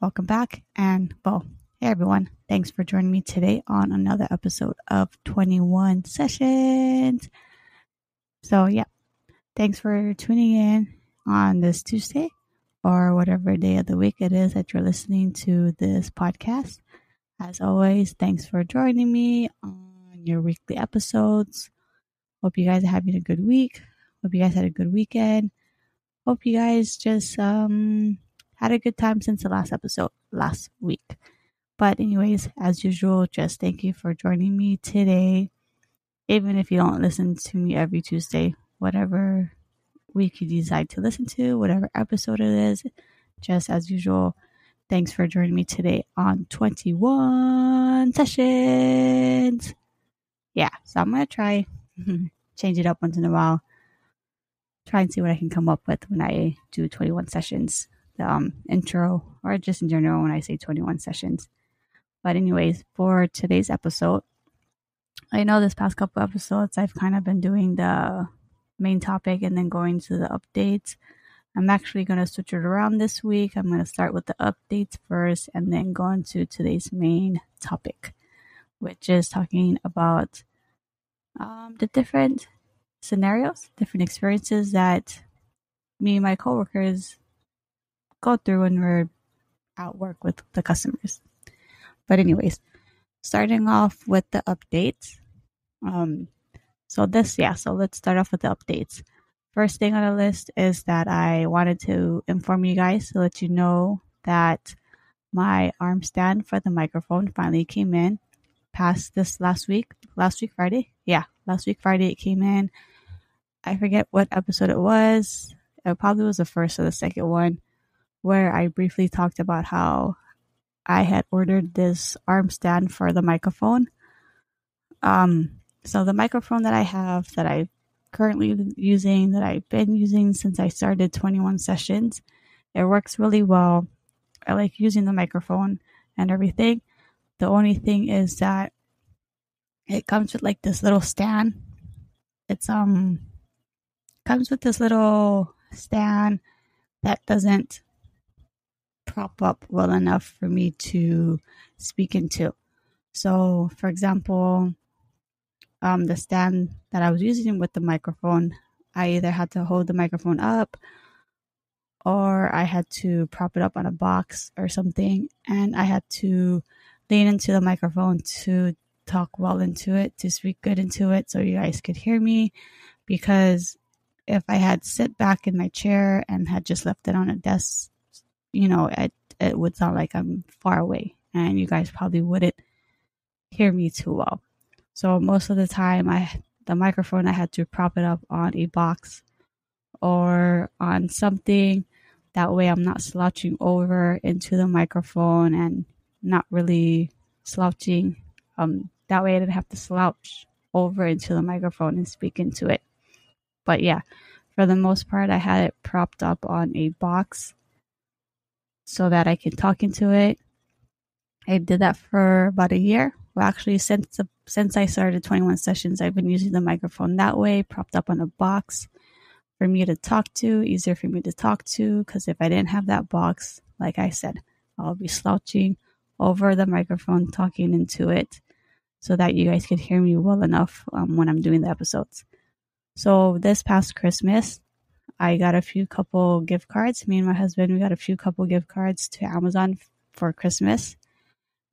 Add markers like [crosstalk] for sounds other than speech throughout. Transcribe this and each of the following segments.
welcome back. And well, hey everyone, thanks for joining me today on another episode of 21 Sessions. So, yeah, thanks for tuning in on this Tuesday or whatever day of the week it is that you're listening to this podcast. As always, thanks for joining me on your weekly episodes. Hope you guys are having a good week. Hope you guys had a good weekend. Hope you guys just um had a good time since the last episode last week. But, anyways, as usual, just thank you for joining me today. Even if you don't listen to me every Tuesday, whatever week you decide to listen to, whatever episode it is, just as usual, thanks for joining me today on 21 sessions. Yeah, so I'm going to try [laughs] change it up once in a while. Try and see what I can come up with when I do 21 sessions um, intro or just in general when I say 21 sessions. But, anyways, for today's episode, I know this past couple episodes I've kind of been doing the main topic and then going to the updates. I'm actually going to switch it around this week. I'm going to start with the updates first and then go into today's main topic, which is talking about um, the different scenarios, different experiences that me and my coworkers go through when we're at work with the customers. But anyways, starting off with the updates. Um, so this, yeah, so let's start off with the updates. First thing on the list is that I wanted to inform you guys to let you know that my arm stand for the microphone finally came in past this last week. Last week Friday? Yeah, last week Friday it came in. I forget what episode it was. It probably was the first or the second one where I briefly talked about how I had ordered this arm stand for the microphone. Um, so the microphone that I have that I currently using that I've been using since I started 21 sessions, it works really well. I like using the microphone and everything. The only thing is that it comes with like this little stand. It's um comes with this little stand that doesn't prop up well enough for me to speak into. So, for example, um, the stand that I was using with the microphone, I either had to hold the microphone up or I had to prop it up on a box or something, and I had to lean into the microphone to talk well into it, to speak good into it, so you guys could hear me. Because if I had sit back in my chair and had just left it on a desk you know, it, it would sound like I'm far away and you guys probably wouldn't hear me too well. So most of the time I the microphone I had to prop it up on a box or on something that way I'm not slouching over into the microphone and not really slouching um that way I didn't have to slouch over into the microphone and speak into it. But yeah, for the most part I had it propped up on a box so that I can talk into it. I did that for about a year. Well, actually, since the, since I started 21 sessions, I've been using the microphone that way, propped up on a box for me to talk to, easier for me to talk to. Because if I didn't have that box, like I said, I'll be slouching over the microphone, talking into it, so that you guys could hear me well enough um, when I'm doing the episodes. So this past Christmas, I got a few couple gift cards. Me and my husband, we got a few couple gift cards to Amazon for Christmas.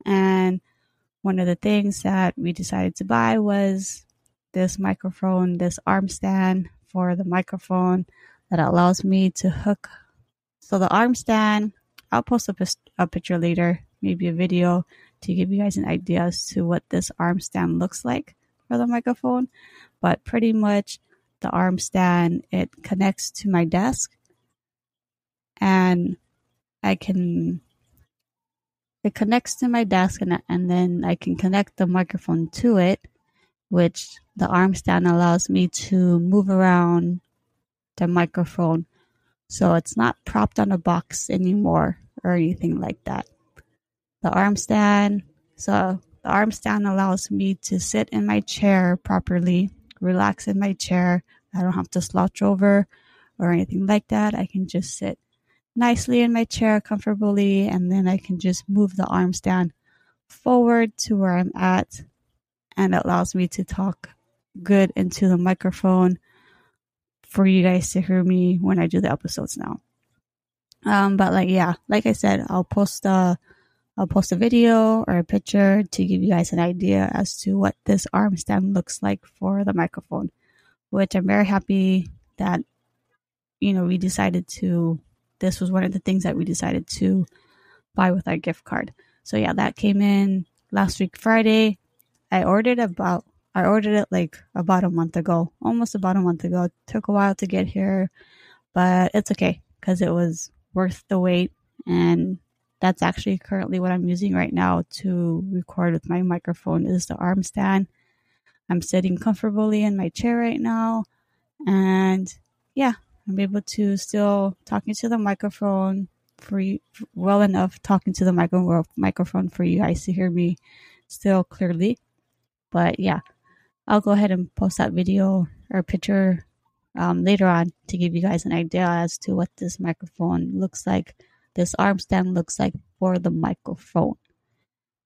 And one of the things that we decided to buy was this microphone, this arm stand for the microphone that allows me to hook. So the arm stand, I'll post a, a picture later, maybe a video to give you guys an idea as to what this arm stand looks like for the microphone. But pretty much the arm stand, it connects to my desk and I can it connects to my desk and, and then I can connect the microphone to it, which the arm stand allows me to move around the microphone. So it's not propped on a box anymore or anything like that. The arm stand, so the arm stand allows me to sit in my chair properly relax in my chair. I don't have to slouch over or anything like that. I can just sit nicely in my chair comfortably, and then I can just move the arms down forward to where I'm at, and it allows me to talk good into the microphone for you guys to hear me when I do the episodes now. Um, but like yeah, like I said, I'll post a I'll post a video or a picture to give you guys an idea as to what this arm stand looks like for the microphone, which I'm very happy that you know we decided to this was one of the things that we decided to buy with our gift card. So yeah, that came in last week Friday. I ordered about I ordered it like about a month ago, almost about a month ago. It took a while to get here, but it's okay because it was worth the wait and that's actually currently what I'm using right now to record with my microphone is the arm stand. I'm sitting comfortably in my chair right now and yeah, I'm able to still talking to the microphone for you well enough talking to the micro, microphone for you guys to hear me still clearly. But yeah, I'll go ahead and post that video or picture um, later on to give you guys an idea as to what this microphone looks like, this arm stand looks like for the microphone.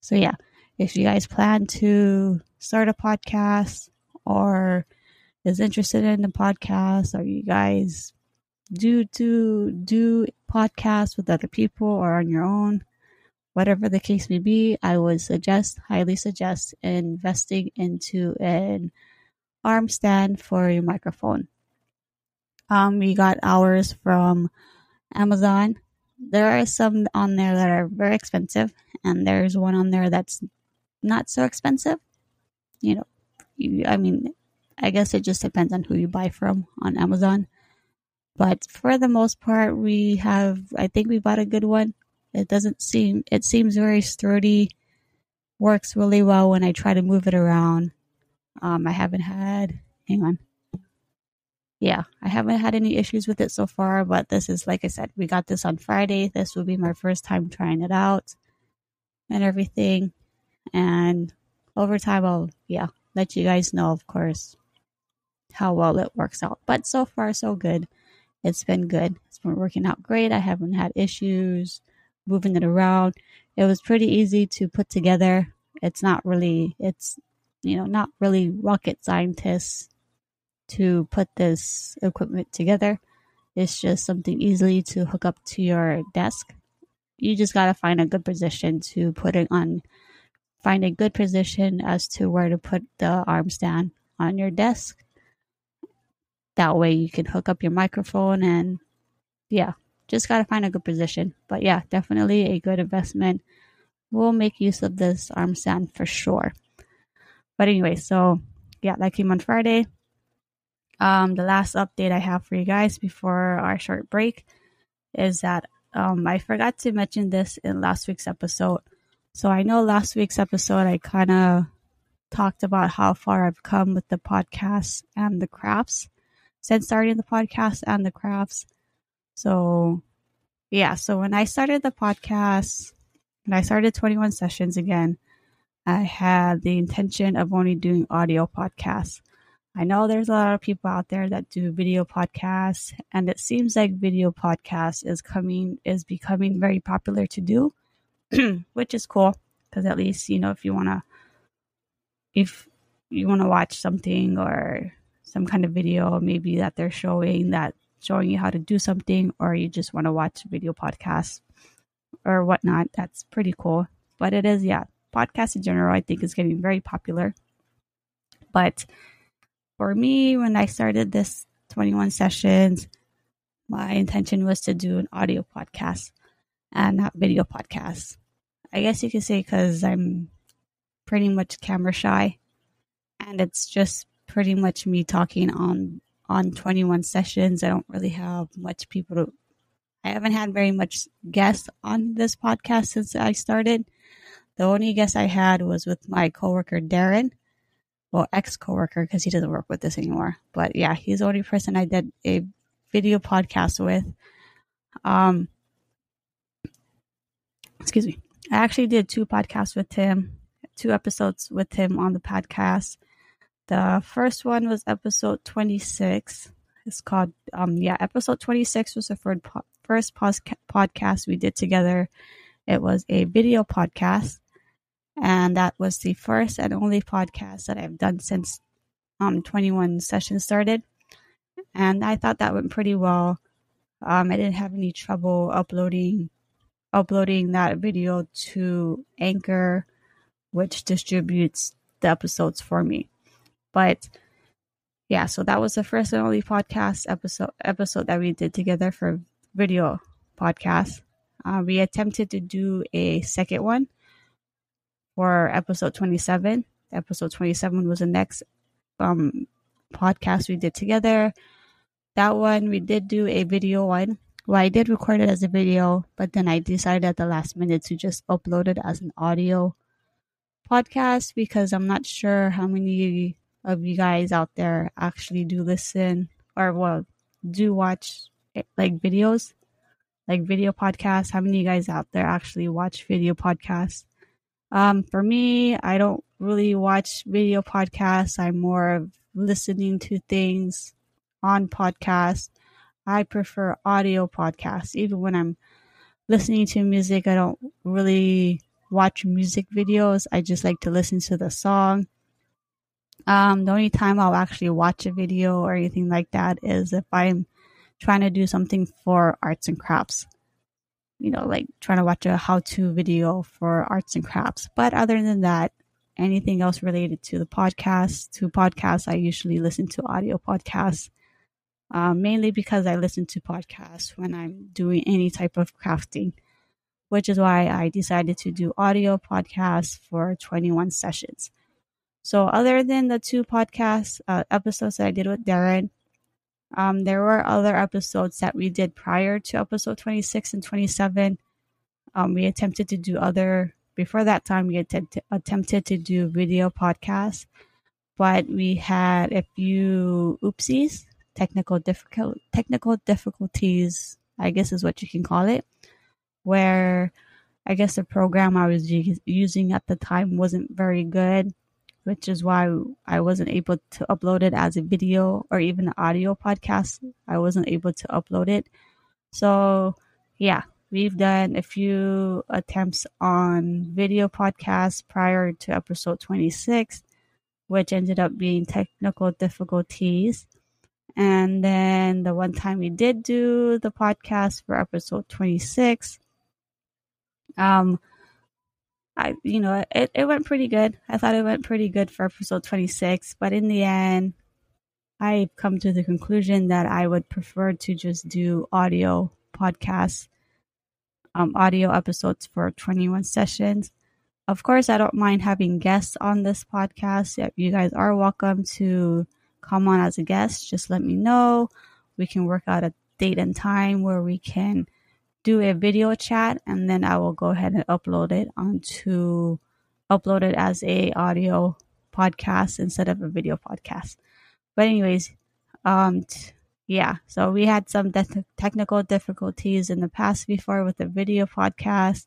So yeah, if you guys plan to start a podcast or is interested in the podcast or you guys do to do podcasts with other people or on your own, whatever the case may be, I would suggest, highly suggest investing into an arm stand for your microphone. Um, we got ours from Amazon. There are some on there that are very expensive, and there's one on there that's not so expensive. You know, you, I mean, I guess it just depends on who you buy from on Amazon. But for the most part, we have, I think we bought a good one. It doesn't seem, it seems very sturdy, works really well when I try to move it around. Um, I haven't had, hang on. Yeah, I haven't had any issues with it so far, but this is, like I said, we got this on Friday. This will be my first time trying it out and everything. And over time, I'll, yeah, let you guys know, of course, how well it works out. But so far, so good. It's been good. It's been working out great. I haven't had issues moving it around. It was pretty easy to put together. It's not really, it's, you know, not really rocket scientists to put this equipment together. It's just something easily to hook up to your desk. You just got to find a good position to put it on, find a good position as to where to put the arm stand on your desk that way you can hook up your microphone and yeah, just got to find a good position. But yeah, definitely a good investment. We'll make use of this arm stand for sure. But anyway, so yeah, that came on Friday. Um, the last update I have for you guys before our short break is that um, I forgot to mention this in last week's episode. So I know last week's episode I kind of talked about how far I've come with the podcast and the crafts since starting the podcast and the crafts. So, yeah, so when I started the podcast, and I started 21 sessions again, I had the intention of only doing audio podcasts. I know there's a lot of people out there that do video podcasts, and it seems like video podcast is coming is becoming very popular to do, [clears throat] which is cool because at least you know if you want to if you want to watch something or some kind of video maybe that they're showing that showing you how to do something or you just want to watch video podcasts or whatnot that's pretty cool. But it is yeah podcasts in general i think is getting very popular. But for me when i started this 21 sessions my intention was to do an audio podcast and not video podcast i guess you could say because i'm pretty much camera shy and it's just pretty much me talking on on 21 sessions. I don't really have much people to I haven't had very much guests on this podcast since I started. The only guest I had was with my coworker Darren, well, ex coworker because he doesn't work with this anymore. But yeah, he's the only person I did a video podcast with. Um, excuse me. I actually did two podcasts with him, two episodes with him on the podcast. The first one was episode 26. It's called, um, yeah, episode 26 was the third, po- first podcast we did together. It was a video podcast, and that was the first and only podcast that I've done since um 21 sessions started. And I thought that went pretty well. Um, I didn't have any trouble uploading uploading that video to Anchor, which distributes the episodes for me. But yeah, so that was the first and only podcast episode episode that we did together for video podcast. Uh, we attempted to do a second one for episode 27. Episode 27 was the next um, podcast we did together. That one we did do a video one. Well, I did record it as a video, but then I decided at the last minute to just upload it as an audio podcast because I'm not sure how many of you guys out there actually do listen or well do watch like videos like video podcasts how many of you guys out there actually watch video podcasts um for me i don't really watch video podcasts. I'm more of listening to things on podcasts i prefer audio podcasts. Even when i'm listening to music i don't really watch music videos. I just like to listen to the song. Um, the only time I'll actually watch a video or anything like that is if I'm trying to do something for arts and crafts. You know, like trying to watch a how to video for arts and crafts. But other than that, anything else related to the podcast, to podcasts, I usually listen to audio podcasts. Um, mainly because I listen to podcasts when I'm doing any type of crafting, which is why I decided to do audio podcasts for 21 sessions. So, other than the two podcast uh, episodes that I did with Darren, um, there were other episodes that we did prior to episode 26 and 27. Um, we attempted to do other, before that time, we att- attempted to do video podcasts, but we had a few oopsies, technical difficult technical difficulties, I guess is what you can call it, where I guess the program I was using at the time wasn't very good which is why I wasn't able to upload it as a video or even an audio podcast. I wasn't able to upload it. So, yeah, we've done a few attempts on video podcasts prior to episode 26, which ended up being technical difficulties. And then the one time we did do the podcast for episode 26, um, I, you know, it, it went pretty good. I thought it went pretty good for episode 26, but in the end, I've come to the conclusion that I would prefer to just do audio podcasts, um, audio episodes for 21 sessions. Of course, I don't mind having guests on this podcast. You guys are welcome to come on as a guest. Just let me know. We can work out a date and time where we can do a video chat and then I will go ahead and upload it onto upload it as a audio podcast instead of a video podcast. But anyways, um t- yeah, so we had some technical difficulties in the past before with the video podcast,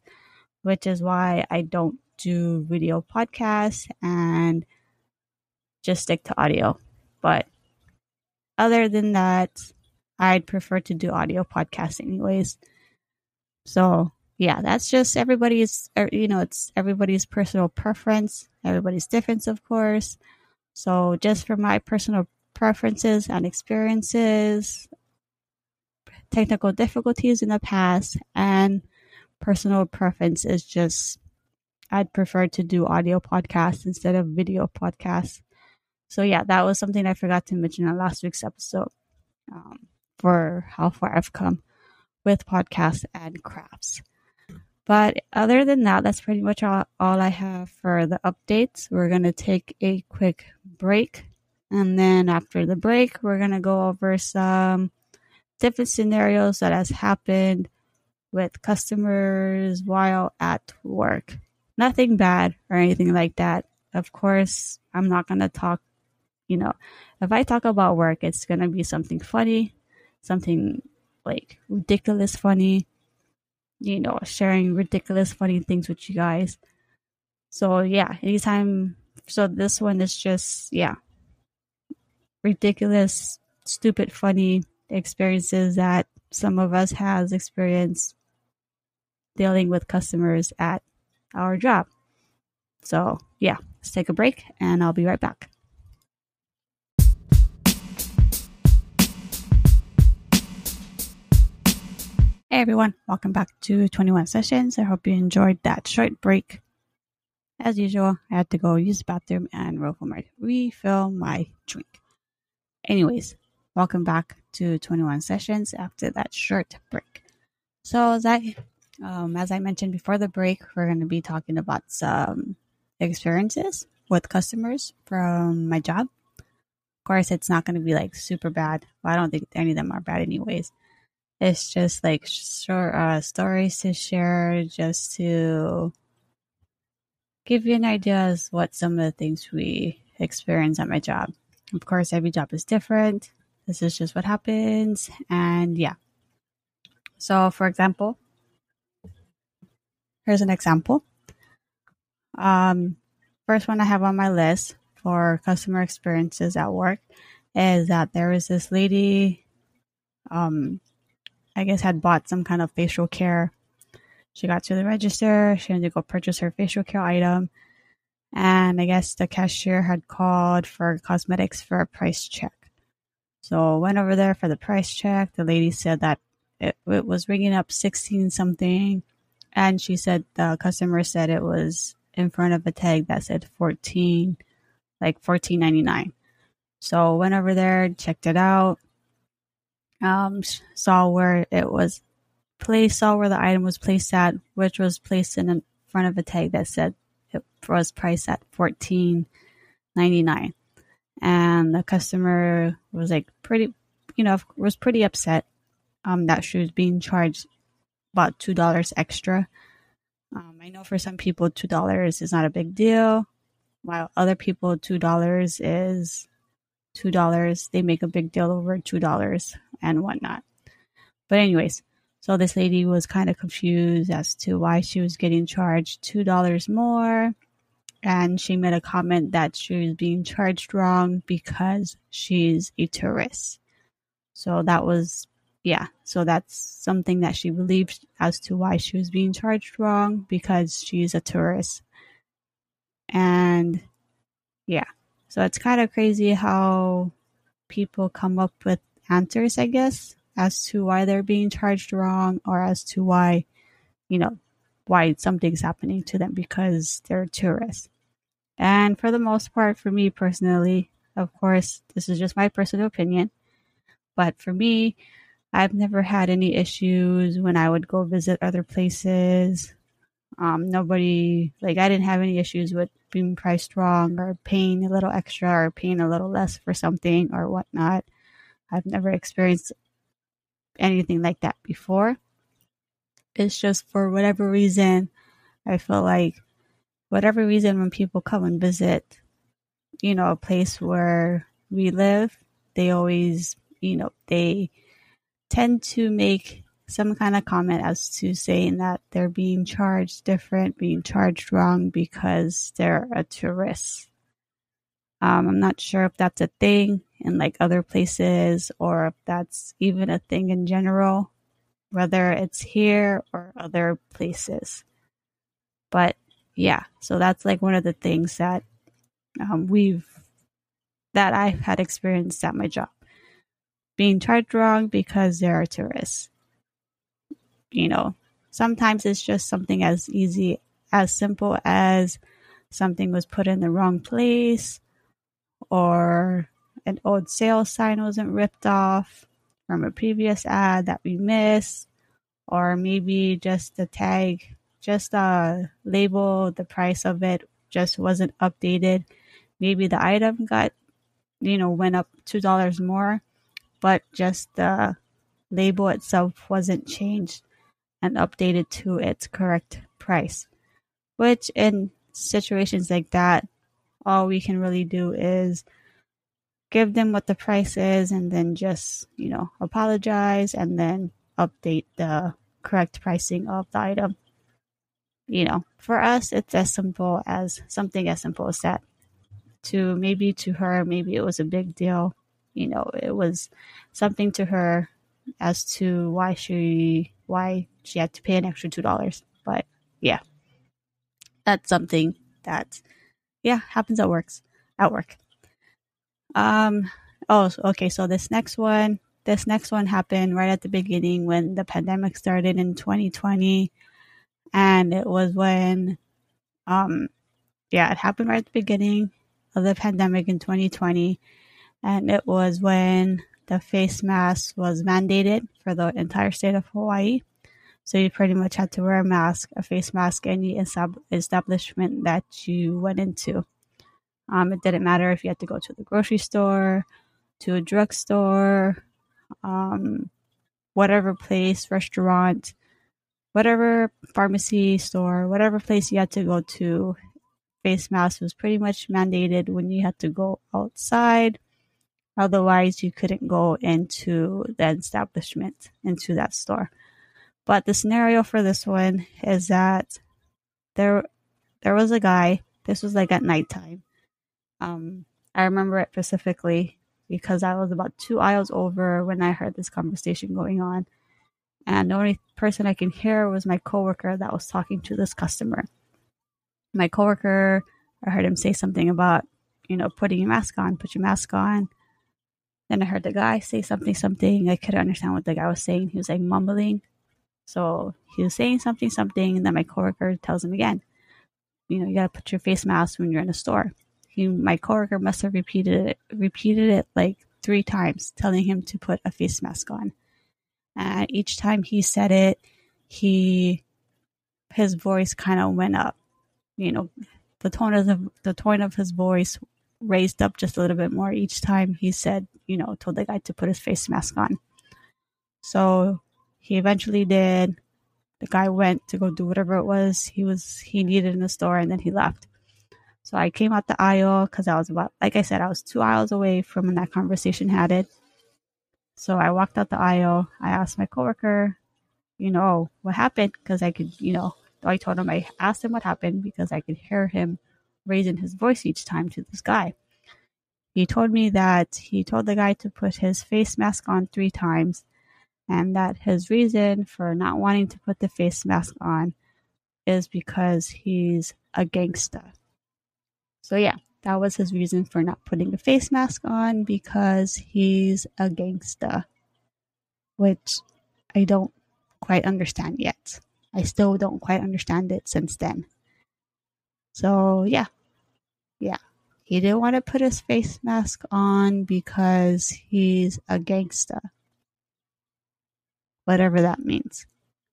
which is why I don't do video podcasts and just stick to audio. But other than that, I'd prefer to do audio podcasts anyways. So yeah, that's just everybody's, er, you know, it's everybody's personal preference. Everybody's difference, of course. So just for my personal preferences and experiences, technical difficulties in the past, and personal preference is just I'd prefer to do audio podcasts instead of video podcasts. So yeah, that was something I forgot to mention in last week's episode um, for how far I've come with podcasts and crafts. But other than that, that's pretty much all, all I have for the updates. We're going to take a quick break. And then after the break, we're going to go over some different scenarios that has happened with customers while at work. Nothing bad or anything like that. Of course, I'm not going to talk, you know, if I talk about work, it's going to be something funny, something like ridiculous funny, you know, sharing ridiculous funny things with you guys. So yeah, anytime so this one is just yeah. Ridiculous, stupid, funny experiences that some of us has experience dealing with customers at our job. So, yeah, let's take a break and I'll be right back. Hey everyone, welcome back to 21 Sessions. I hope you enjoyed that short break. As usual, I had to go use the bathroom and refill my, drink. Anyways, welcome back to 21 Sessions after that short break. So as I, um, as I mentioned before the break, we're going to be talking about some experiences with customers from my job. Of course, it's not going to be like super bad. Well, I don't think any of them are bad anyways it's just like short uh, stories to share just to give you an idea as what some of the things we experience at my job. Of course, every job is different. This is just what happens. And yeah. So, for example, here's an example. Um, first one I have on my list for customer experiences at work is that there was this lady um, I guess, had bought some kind of facial care. She got to the register. She had to go purchase her facial care item. And I guess the cashier had called for cosmetics for a price check. So went over there for the price check. The lady said that it, it was ringing up 16 something. And she said the customer said it was in front of a tag that said 14, like 14.99. So went over there, checked it out um, saw where it was placed, saw where the item was placed at, which was placed in front of a tag that said it was priced at fourteen ninety nine, and the customer was like pretty, you know, was pretty upset um, that she was being charged about two dollars extra. Um, I know for some people two dollars is not a big deal, while other people two dollars is two dollars. They make a big deal over two dollars and whatnot. But anyways, so this lady was kind of confused as to why she was getting charged two dollars more. And she made a comment that she was being charged wrong because she's a tourist. So that was, yeah, so that's something that she believed as to why she was being charged wrong because she's a tourist. And yeah, so it's kind of crazy how people come up with answers, I guess, as to why they're being charged wrong or as to why, you know, why something's happening to them because they're tourists. And for the most part, for me personally, of course, this is just my personal opinion, but for me, I've never had any issues when I would go visit other places. Um, nobody, like, I didn't have any issues with being priced wrong or paying a little extra or paying a little less for something or whatnot. I've never experienced anything like that before. It's just for whatever reason, I feel like whatever reason when people come and visit, you know, a place where we live, they always, you know, they tend to make some kind of comment as to saying that they're being charged different, being charged wrong because they're a tourist. Um, I'm not sure if that's a thing in like other places or if that's even a thing in general, whether it's here or other places. But yeah, so that's like one of the things that um, we've that I've had experienced at my job. Being charged wrong because there are tourists. you know, sometimes it's just something as easy, as simple as something was put in the wrong place or an old sales sign wasn't ripped off from a previous ad that we missed, or maybe just the tag, just a label, the price of it just wasn't updated. Maybe the item got, you know, went up $2 more, but just the label itself wasn't changed and updated to its correct price. Which, in situations like that, all we can really do is give them what the price is and then just, you know, apologize and then update the correct pricing of the item. You know, for us, it's as simple as something as simple as that. To maybe to her, maybe it was a big deal. You know, it was something to her as to why she why she had to pay an extra two dollars. But yeah, that's something that yeah happens at works at work. Um. Oh, okay. So this next one, this next one happened right at the beginning when the pandemic started in 2020, and it was when, um, yeah, it happened right at the beginning of the pandemic in 2020, and it was when the face mask was mandated for the entire state of Hawaii. So you pretty much had to wear a mask, a face mask, any establishment that you went into. Um, it didn't matter if you had to go to the grocery store, to a drugstore, um, whatever place, restaurant, whatever pharmacy store, whatever place you had to go to. Face mask was pretty much mandated when you had to go outside Otherwise, you couldn't go into the establishment, into that store. But the scenario for this one is that there, there was a guy. This was like at nighttime. Um, I remember it specifically because I was about two aisles over when I heard this conversation going on, and the only person I can hear was my coworker that was talking to this customer. My coworker, I heard him say something about, you know, putting your mask on, put your mask on. Then I heard the guy say something, something. I couldn't understand what the guy was saying. He was like mumbling. So he was saying something, something, and then my coworker tells him again, you know, you gotta put your face mask when you're in a store. He, my coworker must have repeated it, repeated it like three times, telling him to put a face mask on. And each time he said it, he, his voice kind of went up. You know, the tone of the, the tone of his voice raised up just a little bit more each time he said, you know, told the guy to put his face mask on. So he eventually did. The guy went to go do whatever it was he was he needed in the store, and then he left. So I came out the aisle because I was about, like I said, I was two aisles away from when that conversation had it. So I walked out the aisle. I asked my coworker, you know, what happened? Because I could, you know, I told him I asked him what happened because I could hear him raising his voice each time to this guy. He told me that he told the guy to put his face mask on three times and that his reason for not wanting to put the face mask on is because he's a gangster. So, yeah, that was his reason for not putting a face mask on because he's a gangster, which I don't quite understand yet. I still don't quite understand it since then. So, yeah, yeah. He didn't want to put his face mask on because he's a gangster. Whatever that means.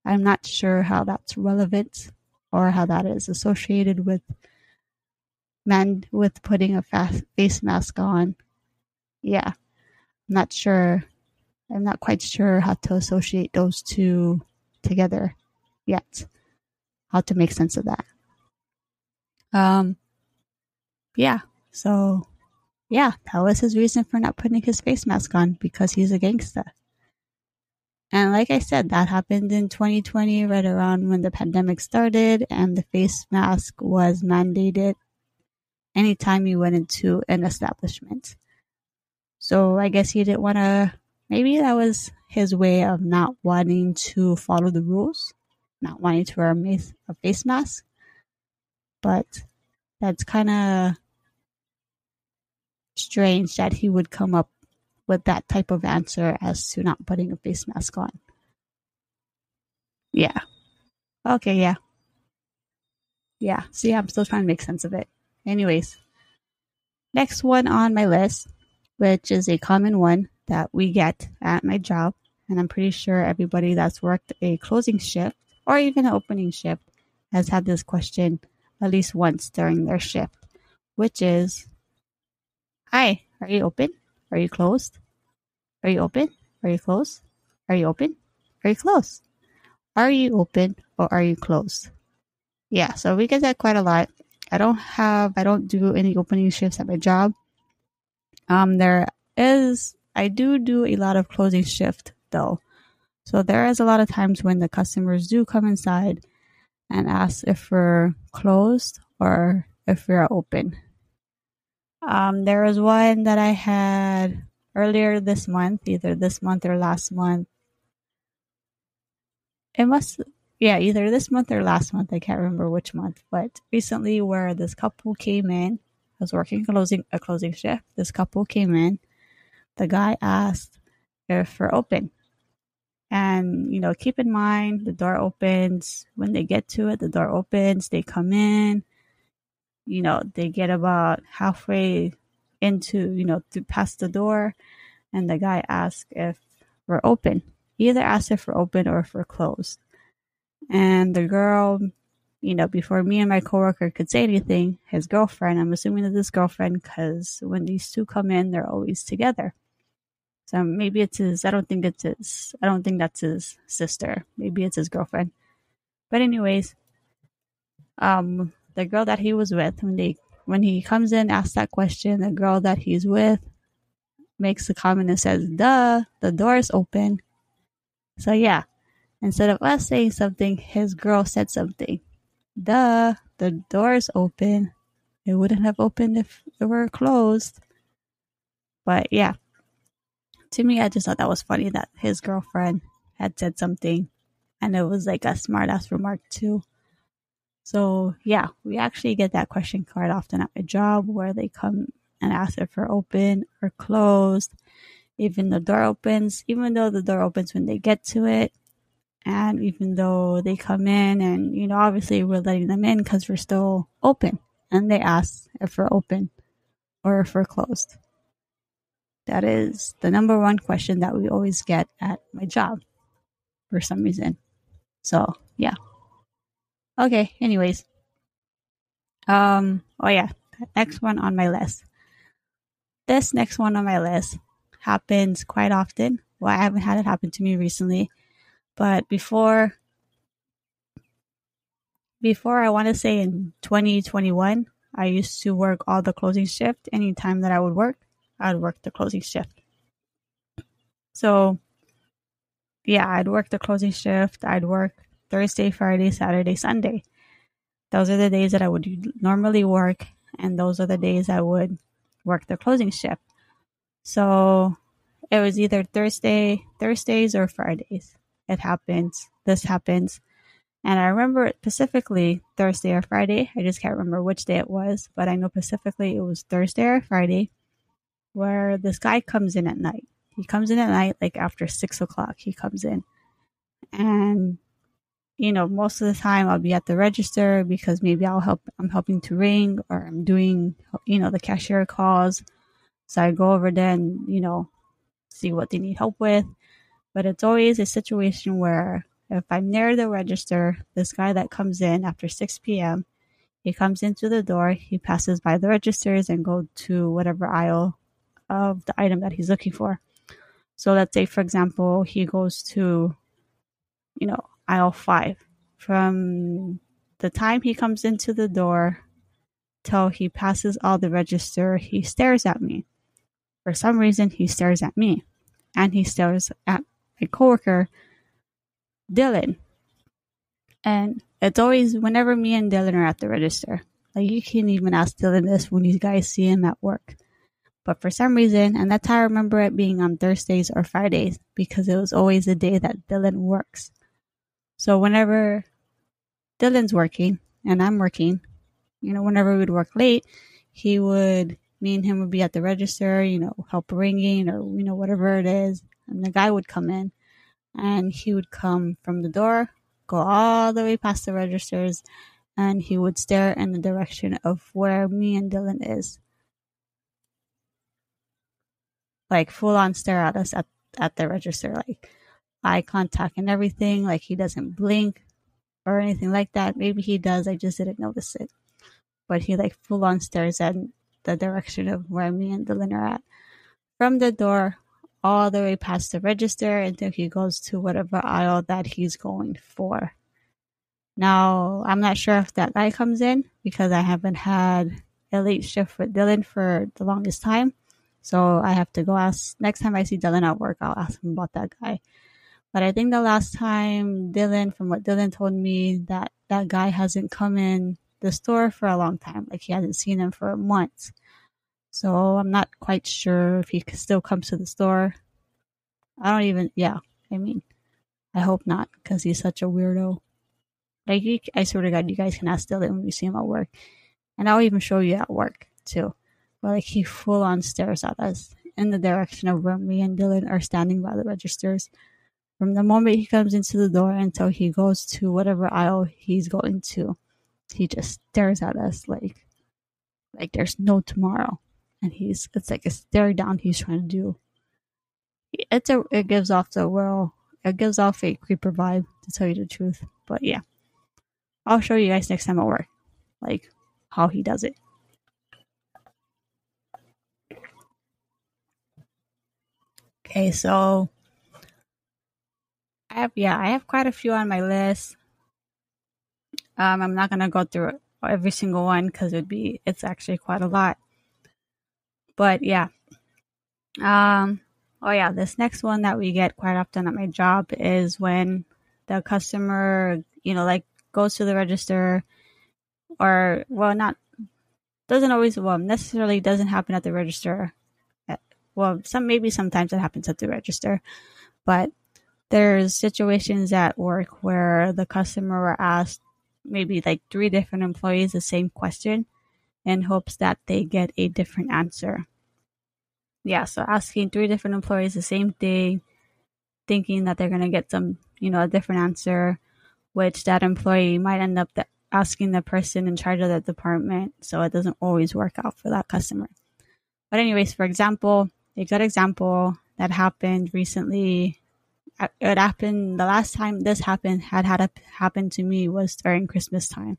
I'm not sure how that's relevant or how that is associated with men with putting a face mask on. Yeah, I'm not sure. I'm not quite sure how to associate those two together yet. How to make sense of that. Um, yeah, so yeah, that was his reason for not putting his face mask on because he's a gangster. And like I said, that happened in 2020, right around when the pandemic started, and the face mask was mandated anytime you went into an establishment. So I guess he didn't want to, maybe that was his way of not wanting to follow the rules, not wanting to wear a face mask. But that's kind of strange that he would come up with that type of answer as to not putting a face mask on. Yeah. Okay, yeah. Yeah, see, I'm still trying to make sense of it. Anyways, next one on my list, which is a common one that we get at my job, and I'm pretty sure everybody that's worked a closing shift or even an opening shift has had this question at least once during their shift, which is Hi, are you open? Are you closed? Are you open? Are you closed? Are you open? Are you closed? Are you open or are you closed? Yeah, so we get that quite a lot. I don't have, I don't do any opening shifts at my job. Um, there is, I do do a lot of closing shift though. So there is a lot of times when the customers do come inside and ask if we're closed or if we're open. Um, there was one that I had earlier this month, either this month or last month, it must yeah either this month or last month. I can't remember which month but recently where this couple came in i was working mm-hmm. closing a closing shift. This couple came in. The guy asked if we're open. And you know keep in mind the door opens. When they get to it the door opens. They come in. You know they get about halfway into you know to pass the door and the guy asked if we're open He either asked if we're open or if we're closed. And the girl, you know, before me and my coworker could say anything, his girlfriend, I'm assuming that this girlfriend, because when these two come in, they're always together. So maybe it's his, I don't think it's his, I don't think that's his sister. Maybe it's his girlfriend. But anyways, um, the girl that he was with, when they, when he comes in, asks that question, the girl that he's with makes the comment and says, duh, the door is open. So yeah, instead of us saying something, his girl said something. Duh, the door is open. It wouldn't have opened if it were closed. But yeah, to me, I just thought that was funny that his girlfriend had said something and it was like a smart ass remark too. So yeah, we actually get that question quite often at my job where they come and ask if we're open or closed even the door opens, even though the door opens when they get to it, and even though they come in and, you know, obviously we're letting them in because we're still open, and they ask if we're open or if we're closed. That is the number one question that we always get at my job for some reason. So, yeah. Okay, anyways. Um, oh yeah, next one on my list. This next one on my list happens quite often. Well, I haven't had it happen to me recently, but before before I want to say in 2021, I used to work all the closing shift. Anytime that I would work, I'd work the closing shift. So, yeah, I'd work the closing shift. I'd work Thursday, Friday, Saturday, Sunday. Those are the days that I would normally work, and those are the days I would work the closing shift. So it was either Thursday, Thursdays or Fridays. It happens. This happens. And I remember specifically Thursday or Friday. I just can't remember which day it was, but I know specifically it was Thursday or Friday where this guy comes in at night. He comes in at night, like after six o'clock, he comes in. And, you know, most of the time I'll be at the register because maybe I'll help, I'm helping to ring or I'm doing, you know, the cashier calls so I go over there and, you know, see what they need help with. But it's always a situation where if I'm near the register, this guy that comes in after 6 p.m., he comes into the door, he passes by the registers and go to whatever aisle of the item that he's looking for. So let's say, for example, he goes to, you know, aisle five. From the time he comes into the door till he passes all the register, he stares at me. For some reason, he stares at me and he stares at my coworker, Dylan. And it's always whenever me and Dylan are at the register. Like you can't even ask Dylan this when you guys see him at work. But for some reason, and that's how I remember it being on Thursdays or Fridays, because it was always the day that Dylan works. So whenever Dylan's working and I'm working, you know, whenever we'd work late, he would me and him would be at the register, you know, help ringing or, you know, whatever it is. And the guy would come in and he would come from the door, go all the way past the registers, and he would stare in the direction of where me and Dylan is. Like full on stare at us at, at the register, like eye contact and everything. Like he doesn't blink or anything like that. Maybe he does, I just didn't notice it. But he like full on stares at the direction of where me and Dylan are at. From the door all the way past the register until he goes to whatever aisle that he's going for. Now, I'm not sure if that guy comes in because I haven't had a late shift with Dylan for the longest time. So I have to go ask next time I see Dylan at work, I'll ask him about that guy. But I think the last time Dylan, from what Dylan told me, that that guy hasn't come in the store for a long time. Like he hasn't seen him for months. So I'm not quite sure if he still comes to the store. I don't even, yeah, I mean, I hope not, because he's such a weirdo. Like, he, I swear to God, you guys can ask Dylan when you see him at work. And I'll even show you at work, too. But, like, he full on stares at us in the direction of where me and Dylan are standing by the registers. From the moment he comes into the door until he goes to whatever aisle he's going to, he just stares at us like, like there's no tomorrow. And he's, it's like a stare down he's trying to do. It's a, it gives off the well, it gives off a creeper vibe to tell you the truth. But yeah, I'll show you guys next time at work, like how he does it. Okay, so I have yeah, I have quite a few on my list. Um, I'm not gonna go through every single one because it'd be it's actually quite a lot. But yeah, um, oh yeah, this next one that we get quite often at my job is when the customer, you know, like goes to the register, or well, not doesn't always well necessarily doesn't happen at the register well, some maybe sometimes it happens at the register, but there's situations at work where the customer were asked maybe like three different employees the same question in hopes that they get a different answer. Yeah, so asking three different employees the same thing, thinking that they're going to get some, you know, a different answer, which that employee might end up asking the person in charge of that department. So it doesn't always work out for that customer. But, anyways, for example, a good example that happened recently. It happened the last time this happened had had happened to me was during Christmas time,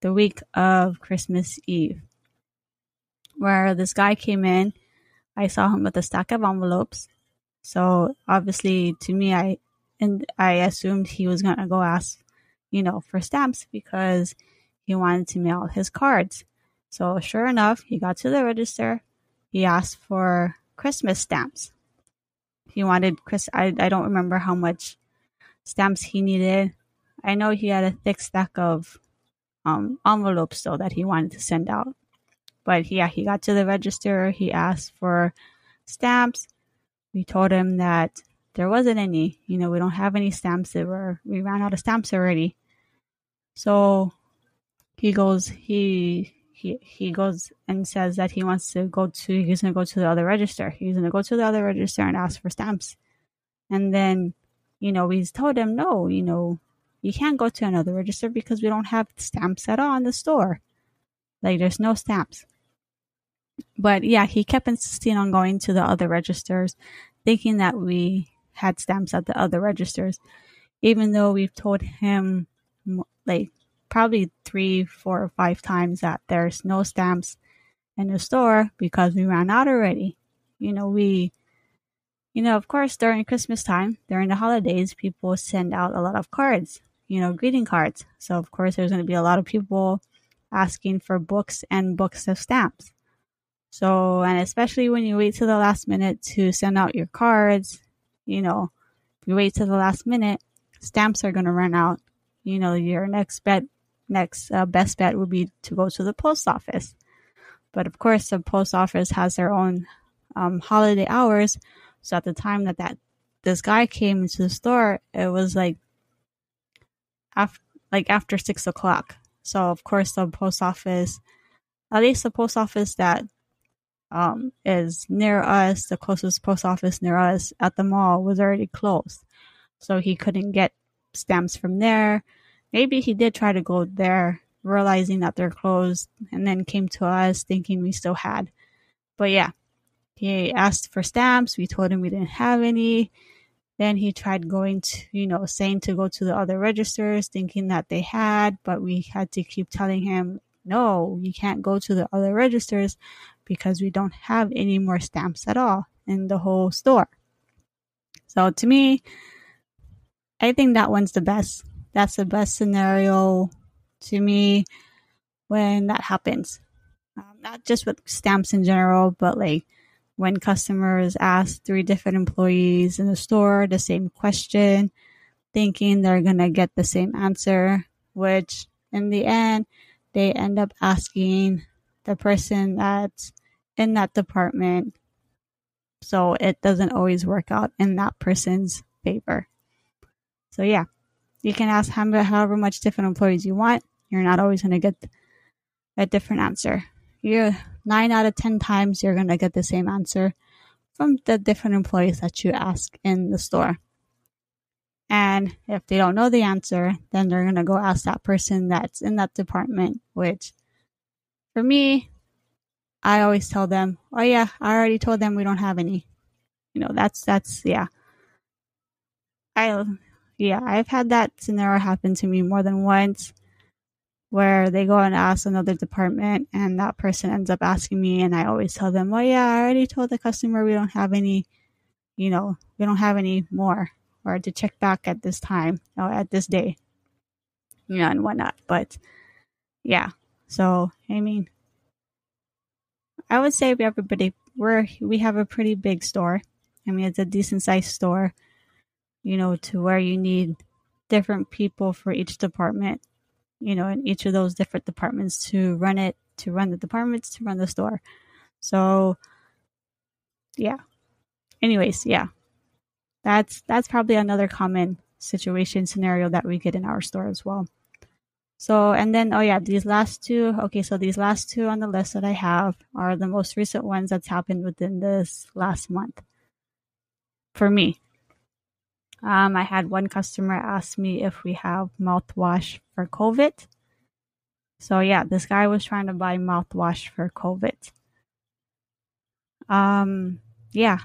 the week of Christmas Eve, where this guy came in. I saw him with a stack of envelopes. So obviously, to me, I and I assumed he was gonna go ask, you know, for stamps because he wanted to mail his cards. So sure enough, he got to the register. He asked for Christmas stamps. He wanted Chris. I I don't remember how much stamps he needed. I know he had a thick stack of um, envelopes though that he wanted to send out. But yeah, he got to the register. He asked for stamps. We told him that there wasn't any. You know, we don't have any stamps. That were we ran out of stamps already. So he goes. He he goes and says that he wants to go to he's going to go to the other register. He's going to go to the other register and ask for stamps. And then, you know, we told him no, you know, you can't go to another register because we don't have stamps at all in the store. Like there's no stamps. But yeah, he kept insisting on going to the other registers, thinking that we had stamps at the other registers, even though we've told him like probably three, four, or five times that there's no stamps in the store because we ran out already. You know, we, you know, of course, during Christmas time, during the holidays, people send out a lot of cards, you know, greeting cards. So, of course, there's going to be a lot of people asking for books and books of stamps. So, and especially when you wait to the last minute to send out your cards, you know, if you wait to the last minute, stamps are going to run out. You know, your next bet next uh, best bet would be to go to the post office. But of course, the post office has their own um, holiday hours. So at the time that that this guy came into the store, it was like after like after six o'clock. So of course, the post office, at least the post office that um, is near us, the closest post office near us at the mall was already closed. So he couldn't get stamps from there. Maybe he did try to go there, realizing that they're closed, and then came to us thinking we still had. But yeah, he asked for stamps. We told him we didn't have any. Then he tried going to, you know, saying to go to the other registers, thinking that they had, but we had to keep telling him, no, you can't go to the other registers because we don't have any more stamps at all in the whole store. So to me, I think that one's the best that's the best scenario to me when that happens. Um, not just with stamps in general, but like when customers ask three different employees in the store the same question, thinking they're going to get the same answer, which in the end, they end up asking the person that's in that department. So it doesn't always work out in that person's favor. So yeah, you can ask however much different employees you want. You're not always going to get a different answer. You're nine out of 10 times you're going to get the same answer from the different employees that you ask in the store. And if they don't know the answer, then they're going to go ask that person that's in that department, which for me, I always tell them, oh yeah, I already told them we don't have any. You know, that's, that's, yeah. I, yeah, I've had that scenario happen to me more than once where they go and ask another department and that person ends up asking me and I always tell them, "Oh yeah, I already told the customer we don't have any, you know, we don't have any more or to check back at this time or at this day." You know, and whatnot. But yeah. So I mean I would say have we're we have a pretty big store. I mean it's a decent sized store, you know, to where you need different people for each department you know, in each of those different departments to run it, to run the departments, to run the store. So, yeah. Anyways, yeah. That's that's probably another common situation scenario that we get in our store as well. So, and then, oh yeah, these last two, okay, so these last two on the list that I have are the most recent ones that's happened within this last month for me. Um, I had one customer ask me if we have mouthwash for COVID. So yeah, this guy was trying to buy mouthwash for COVID. Um, yeah,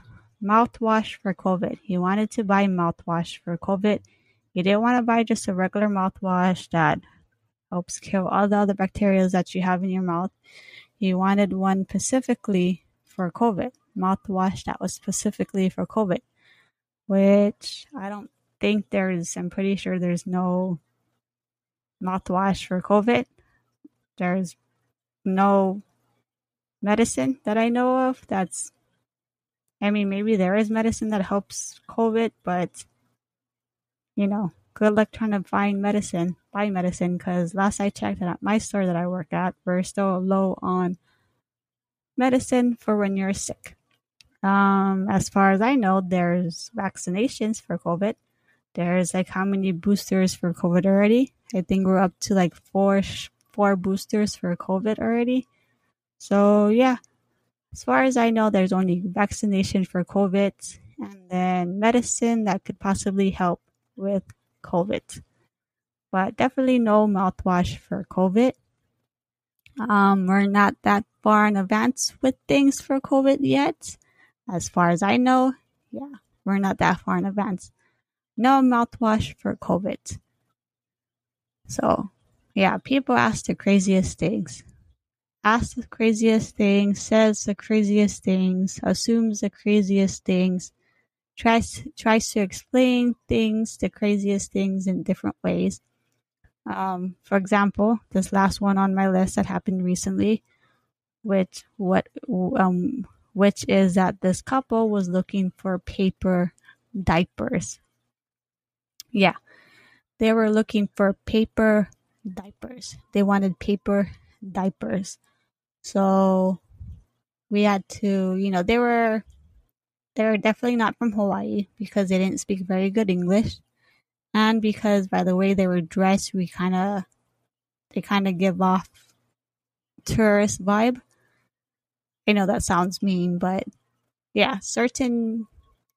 mouthwash for COVID. He wanted to buy mouthwash for COVID. He didn't want to buy just a regular mouthwash that helps kill all the other bacteria that you have in your mouth. He wanted one specifically for COVID, mouthwash that was specifically for COVID which I don't think there's, I'm pretty sure there's no mouthwash for COVID. There's no medicine that I know of that's, I mean, maybe there is medicine that helps COVID, but, you know, good luck trying to find medicine, buy medicine, because last I checked at my store that I work at, we're still low on medicine for when you're sick. Um, as far as I know, there's vaccinations for COVID. There's like how many boosters for COVID already? I think we're up to like four four boosters for COVID already. So yeah, as far as I know, there's only vaccination for COVID and then medicine that could possibly help with COVID. But definitely no mouthwash for COVID. Um, we're not that far in advance with things for COVID yet. As far as I know, yeah, we're not that far in advance. No mouthwash for COVID. So, yeah, people ask the craziest things. Ask the craziest things, says the craziest things, assumes the craziest things, tries tries to explain things, the craziest things in different ways. Um, for example, this last one on my list that happened recently, which what um which is that this couple was looking for paper diapers. Yeah, they were looking for paper diapers. They wanted paper diapers. So we had to, you know, they were they were definitely not from Hawaii because they didn't speak very good English. And because by the way they were dressed, we kind of they kind of give off tourist vibe. I know that sounds mean, but yeah, certain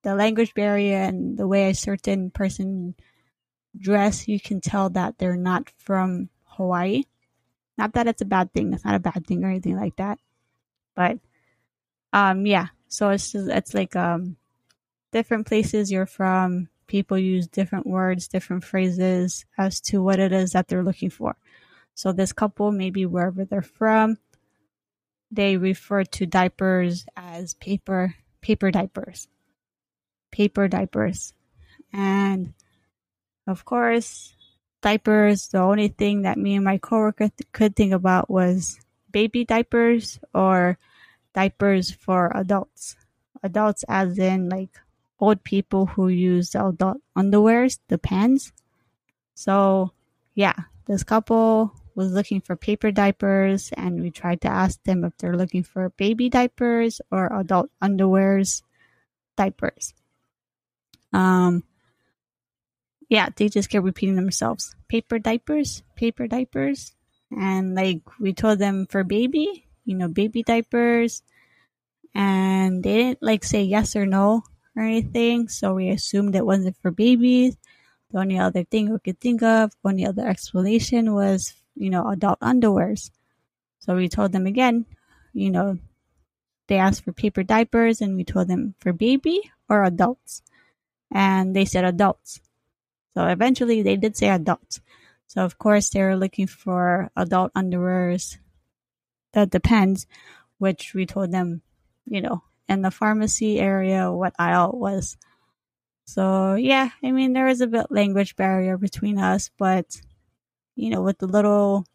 the language barrier and the way a certain person dress, you can tell that they're not from Hawaii. Not that it's a bad thing. That's not a bad thing or anything like that. But um yeah, so it's just, it's like um different places you're from, people use different words, different phrases as to what it is that they're looking for. So this couple maybe wherever they're from, they refer to diapers as paper paper diapers. Paper diapers. And of course, diapers, the only thing that me and my coworker th- could think about was baby diapers or diapers for adults. Adults as in like old people who use adult underwears, the pants. So yeah, this couple was looking for paper diapers and we tried to ask them if they're looking for baby diapers or adult underwears diapers. Um yeah, they just kept repeating themselves. Paper diapers, paper diapers. And like we told them for baby, you know, baby diapers. And they didn't like say yes or no or anything. So we assumed it wasn't for babies. The only other thing we could think of, only other explanation was, you know, adult underwears. So we told them again, you know, they asked for paper diapers and we told them for baby or adults. And they said adults. So eventually they did say adults. So of course they were looking for adult underwears. That depends, which we told them, you know, in the pharmacy area what aisle was. So yeah, I mean there was a bit language barrier between us, but you know, with the little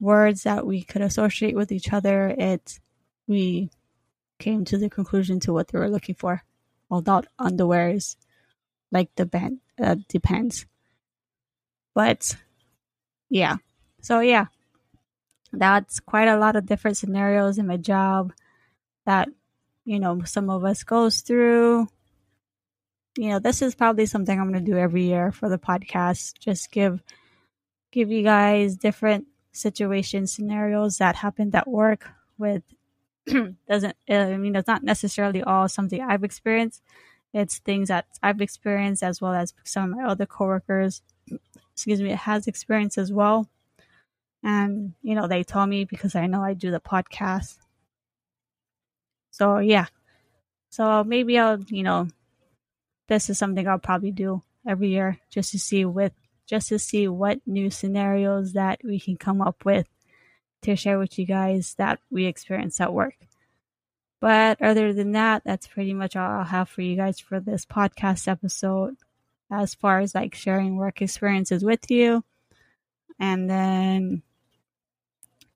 words that we could associate with each other, it we came to the conclusion to what they were looking for. Adult underwears, like the band uh, depends. But yeah, so yeah, that's quite a lot of different scenarios in my job that you know some of us goes through you know this is probably something i'm going to do every year for the podcast just give give you guys different situation scenarios that happened at work with [clears throat] doesn't i mean it's not necessarily all something i've experienced. It's things that i've experienced as well as some of my other coworkers [clears throat] excuse me has experienced as well. And you know they told me because i know i do the podcast. So yeah. So maybe i'll you know this is something i'll probably do every year just to see with just to see what new scenarios that we can come up with to share with you guys that we experience at work. But other than that, that's pretty much all I'll have for you guys for this podcast episode as far as like sharing work experiences with you. And then,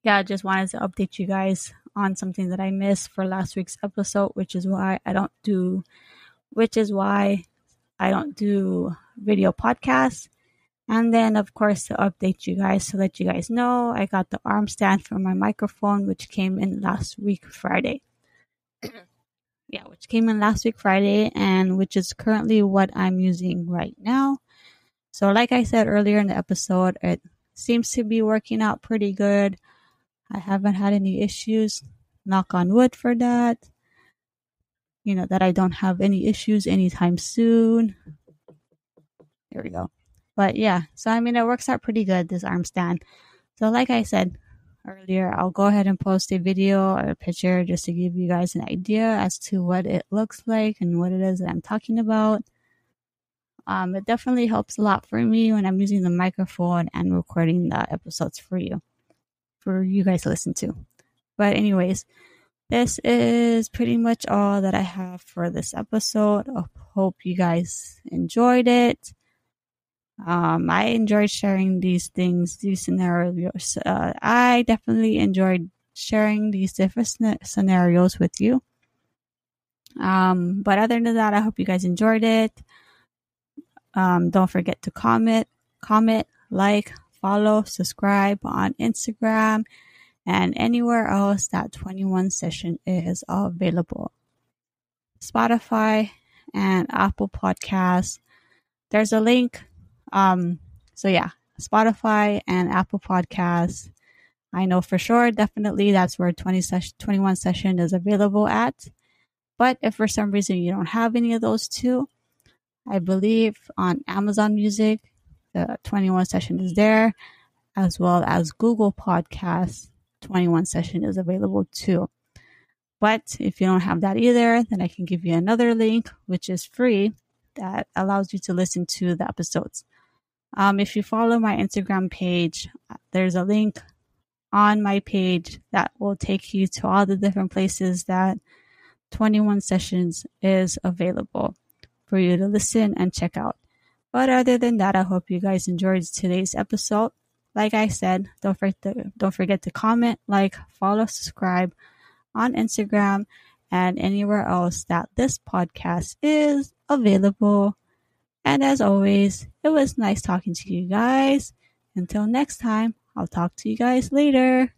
yeah, I just wanted to update you guys on something that I missed for last week's episode, which is why I don't do, which is why I don't do video podcasts. And then, of course, to update you guys, to let you guys know, I got the arm stand for my microphone, which came in last week, Friday. [clears throat] yeah, which came in last week, Friday, and which is currently what I'm using right now. So, like I said earlier in the episode, it seems to be working out pretty good. I haven't had any issues. Knock on wood for that. You know, that I don't have any issues anytime soon. There we go. But yeah, so I mean, it works out pretty good, this arm stand. So, like I said earlier, I'll go ahead and post a video or a picture just to give you guys an idea as to what it looks like and what it is that I'm talking about. Um, it definitely helps a lot for me when I'm using the microphone and recording the episodes for you, for you guys to listen to. But, anyways, this is pretty much all that I have for this episode. I hope you guys enjoyed it. Um, I enjoyed sharing these things, these scenarios. Uh, I definitely enjoyed sharing these different scenarios with you. Um, but other than that, I hope you guys enjoyed it. Um, don't forget to comment, comment, like, follow, subscribe on Instagram and anywhere else that 21 session is available. Spotify and Apple Podcasts. There's a link um, so yeah, Spotify and Apple Podcasts. I know for sure, definitely that's where 20 session, 21 session is available at. But if for some reason you don't have any of those two, I believe on Amazon Music, the 21 session is there, as well as Google Podcasts, 21 session is available too. But if you don't have that either, then I can give you another link, which is free, that allows you to listen to the episodes. Um, if you follow my Instagram page, there's a link on my page that will take you to all the different places that 21 sessions is available for you to listen and check out. But other than that, I hope you guys enjoyed today's episode. Like I said, don't forget to, don't forget to comment, like, follow, subscribe on Instagram and anywhere else that this podcast is available. And as always, it was nice talking to you guys. Until next time, I'll talk to you guys later.